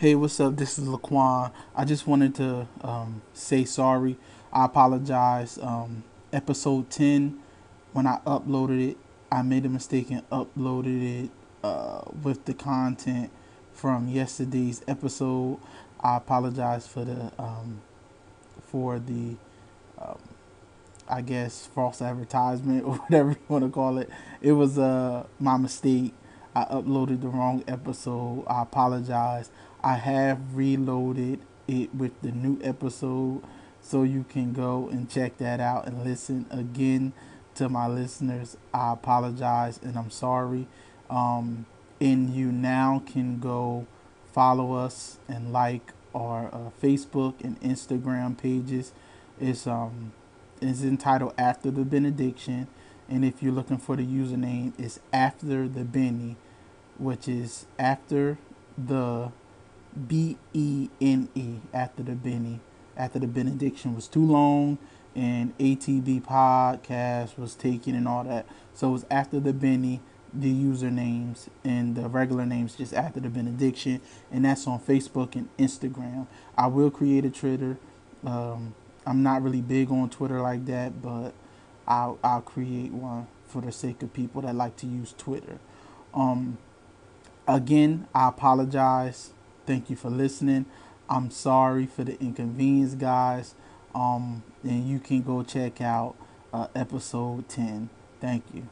Hey, what's up? This is Laquan. I just wanted to um, say sorry. I apologize. Um, episode 10, when I uploaded it, I made a mistake and uploaded it uh, with the content from yesterday's episode. I apologize for the um, for the um, I guess false advertisement or whatever you want to call it. It was uh, my mistake. I uploaded the wrong episode. I apologize. I have reloaded it with the new episode so you can go and check that out and listen again to my listeners. I apologize and I'm sorry. Um, and you now can go follow us and like our uh, Facebook and Instagram pages. It's um it's entitled After the Benediction, and if you're looking for the username, it's After the Benny, which is after the B E N E after the Benny. After the benediction was too long and ATB podcast was taken and all that. So it was after the Benny, the usernames and the regular names just after the benediction, and that's on Facebook and Instagram. I will create a Twitter. Um, I'm not really big on Twitter like that, but I'll I'll create one for the sake of people that like to use Twitter. Um, again, I apologize. Thank you for listening. I'm sorry for the inconvenience, guys. Um, and you can go check out uh, episode 10. Thank you.